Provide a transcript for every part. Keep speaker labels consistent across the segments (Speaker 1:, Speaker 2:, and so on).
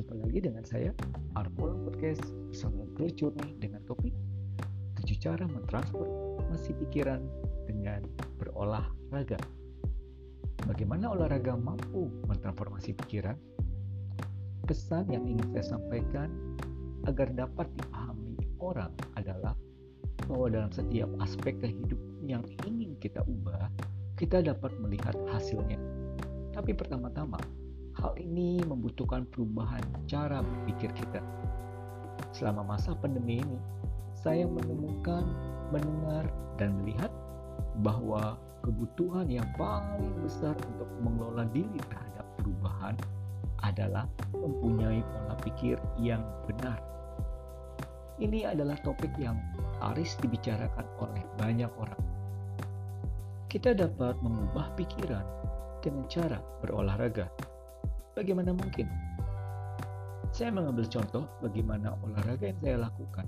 Speaker 1: Jumpa lagi dengan saya, Arpol Podcast bersama Growth Journey dengan topik 7 cara mentransformasi pikiran dengan berolahraga. Bagaimana olahraga mampu mentransformasi pikiran? Pesan yang ingin saya sampaikan agar dapat dipahami orang adalah bahwa dalam setiap aspek kehidupan yang ingin kita ubah, kita dapat melihat hasilnya. Tapi pertama-tama, hal ini membutuhkan perubahan cara berpikir kita. Selama masa pandemi ini, saya menemukan, mendengar, dan melihat bahwa kebutuhan yang paling besar untuk mengelola diri terhadap perubahan adalah mempunyai pola pikir yang benar. Ini adalah topik yang aris dibicarakan oleh banyak orang. Kita dapat mengubah pikiran dengan cara berolahraga. Bagaimana mungkin? Saya mengambil contoh bagaimana olahraga yang saya lakukan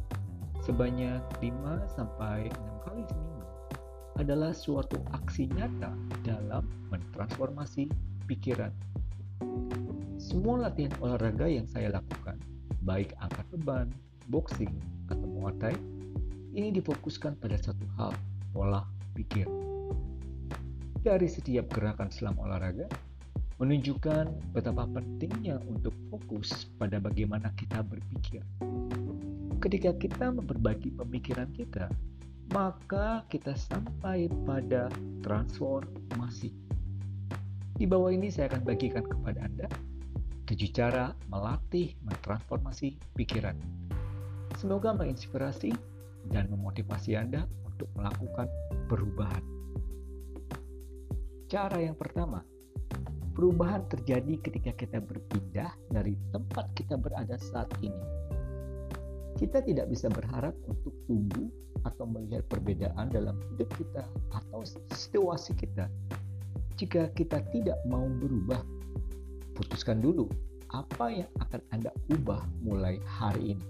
Speaker 1: sebanyak 5 sampai 6 kali seminggu adalah suatu aksi nyata dalam mentransformasi pikiran. Semua latihan olahraga yang saya lakukan, baik angkat beban, boxing, atau muay thai, ini difokuskan pada satu hal, pola pikir. Dari setiap gerakan selama olahraga, menunjukkan betapa pentingnya untuk fokus pada bagaimana kita berpikir. Ketika kita memperbaiki pemikiran kita, maka kita sampai pada transformasi. Di bawah ini saya akan bagikan kepada Anda tujuh cara melatih mentransformasi pikiran. Semoga menginspirasi dan memotivasi Anda untuk melakukan perubahan. Cara yang pertama, perubahan terjadi ketika kita berpindah dari tempat kita berada saat ini. Kita tidak bisa berharap untuk tumbuh atau melihat perbedaan dalam hidup kita atau situasi kita jika kita tidak mau berubah. Putuskan dulu apa yang akan Anda ubah mulai hari ini.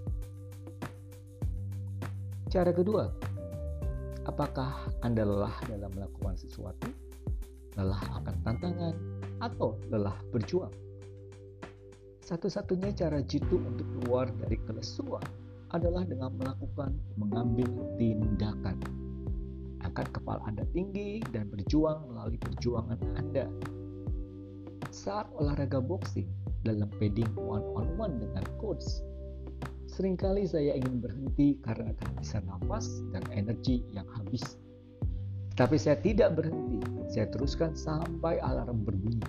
Speaker 1: Cara kedua, apakah Anda lelah dalam melakukan sesuatu? Lelah akan tantangan atau lelah berjuang? Satu-satunya cara jitu untuk keluar dari kelesuan adalah dengan melakukan mengambil tindakan. Angkat kepala Anda tinggi dan berjuang melalui perjuangan Anda. Saat olahraga boxing dalam padding one on one dengan coach, Seringkali saya ingin berhenti karena kehabisan nafas dan energi yang habis. Tapi saya tidak berhenti, saya teruskan sampai alarm berbunyi.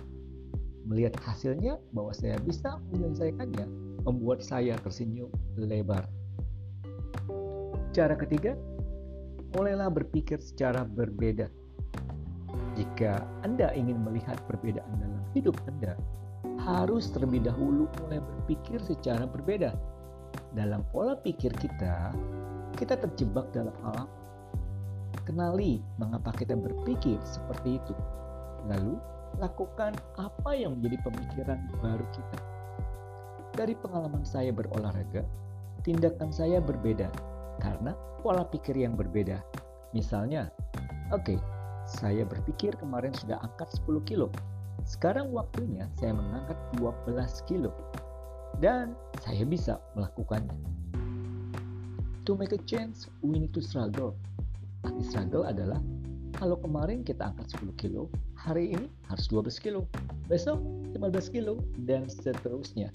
Speaker 1: Melihat hasilnya bahwa saya bisa menyelesaikannya membuat saya tersenyum lebar. Cara ketiga, mulailah berpikir secara berbeda. Jika Anda ingin melihat perbedaan dalam hidup Anda, harus terlebih dahulu mulai berpikir secara berbeda dalam pola pikir kita, kita terjebak dalam hal? Kenali mengapa kita berpikir seperti itu. Lalu, lakukan apa yang menjadi pemikiran baru kita. Dari pengalaman saya berolahraga, tindakan saya berbeda karena pola pikir yang berbeda. Misalnya, oke, okay, saya berpikir kemarin sudah angkat 10 kilo. Sekarang waktunya saya mengangkat 12 kilo dan saya bisa melakukannya. To make a change, we need to struggle. Arti struggle adalah kalau kemarin kita angkat 10 kilo, hari ini harus 12 kilo, besok 15 kilo, dan seterusnya.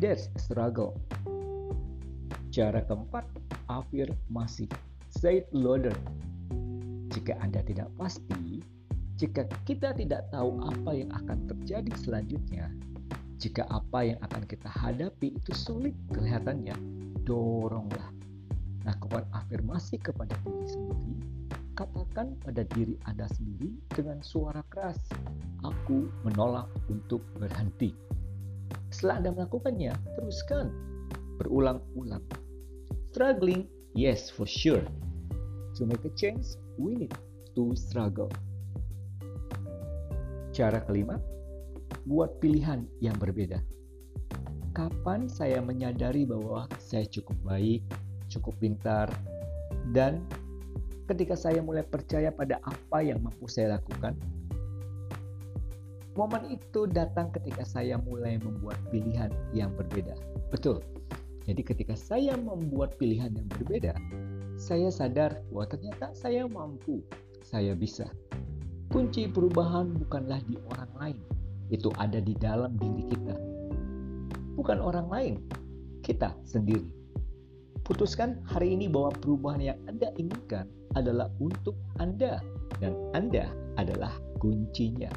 Speaker 1: That's struggle. Cara keempat, afirmasi. Say it louder. Jika Anda tidak pasti, jika kita tidak tahu apa yang akan terjadi selanjutnya, jika apa yang akan kita hadapi itu sulit kelihatannya, doronglah. Lakukan afirmasi kepada diri sendiri. Katakan pada diri Anda sendiri dengan suara keras, aku menolak untuk berhenti. Setelah Anda melakukannya, teruskan. Berulang-ulang. Struggling, yes for sure. To make a change, we need to struggle. Cara kelima, buat pilihan yang berbeda. Kapan saya menyadari bahwa saya cukup baik, cukup pintar, dan ketika saya mulai percaya pada apa yang mampu saya lakukan, Momen itu datang ketika saya mulai membuat pilihan yang berbeda. Betul. Jadi ketika saya membuat pilihan yang berbeda, saya sadar bahwa ternyata saya mampu, saya bisa. Kunci perubahan bukanlah di orang lain, itu ada di dalam diri kita. Bukan orang lain, kita sendiri. Putuskan hari ini bahwa perubahan yang Anda inginkan adalah untuk Anda, dan Anda adalah kuncinya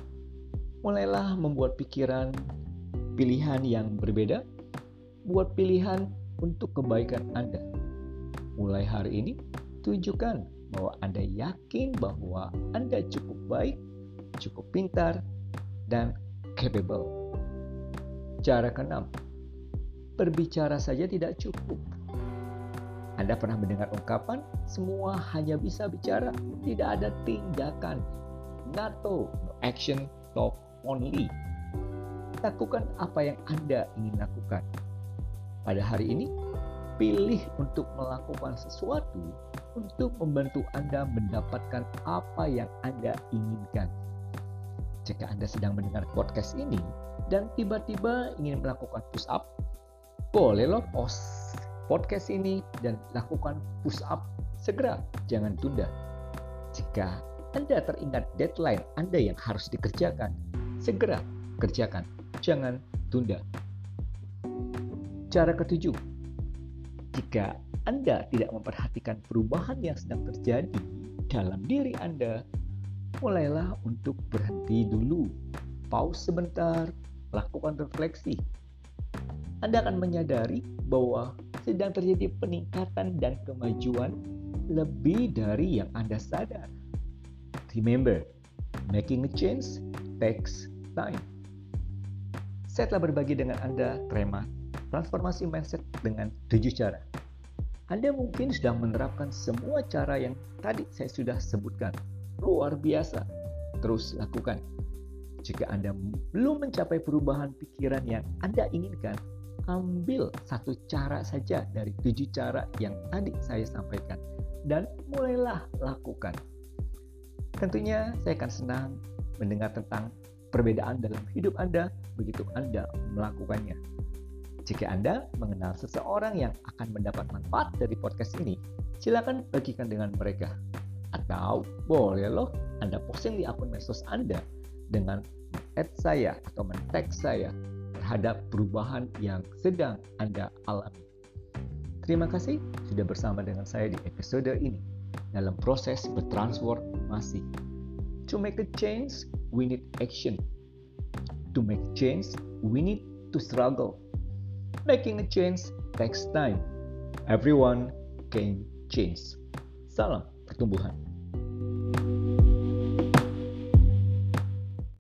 Speaker 1: mulailah membuat pikiran pilihan yang berbeda, buat pilihan untuk kebaikan Anda. Mulai hari ini, tunjukkan bahwa Anda yakin bahwa Anda cukup baik, cukup pintar, dan capable. Cara keenam, berbicara saja tidak cukup. Anda pernah mendengar ungkapan, semua hanya bisa bicara, tidak ada tindakan. NATO, no action, talk, only. Lakukan apa yang Anda ingin lakukan. Pada hari ini, pilih untuk melakukan sesuatu untuk membantu Anda mendapatkan apa yang Anda inginkan. Jika Anda sedang mendengar podcast ini dan tiba-tiba ingin melakukan push up, boleh loh post podcast ini dan lakukan push up segera, jangan tunda. Jika Anda teringat deadline Anda yang harus dikerjakan, Segera kerjakan, jangan tunda. Cara ketujuh, jika Anda tidak memperhatikan perubahan yang sedang terjadi dalam diri Anda, mulailah untuk berhenti dulu, pause sebentar, lakukan refleksi. Anda akan menyadari bahwa sedang terjadi peningkatan dan kemajuan lebih dari yang Anda sadar. Remember, making a change takes time. Saya telah berbagi dengan Anda trema transformasi mindset dengan tujuh cara. Anda mungkin sudah menerapkan semua cara yang tadi saya sudah sebutkan. Luar biasa. Terus lakukan. Jika Anda belum mencapai perubahan pikiran yang Anda inginkan, ambil satu cara saja dari tujuh cara yang tadi saya sampaikan dan mulailah lakukan. Tentunya saya akan senang mendengar tentang perbedaan dalam hidup Anda begitu Anda melakukannya. Jika Anda mengenal seseorang yang akan mendapat manfaat dari podcast ini, silakan bagikan dengan mereka. Atau boleh loh Anda posting di akun medsos Anda dengan add saya atau men-tag saya terhadap perubahan yang sedang Anda alami. Terima kasih sudah bersama dengan saya di episode ini dalam proses bertransformasi. To make a change, we need action. To make change, we need to struggle. Making a change takes time. Everyone can change. Salam pertumbuhan.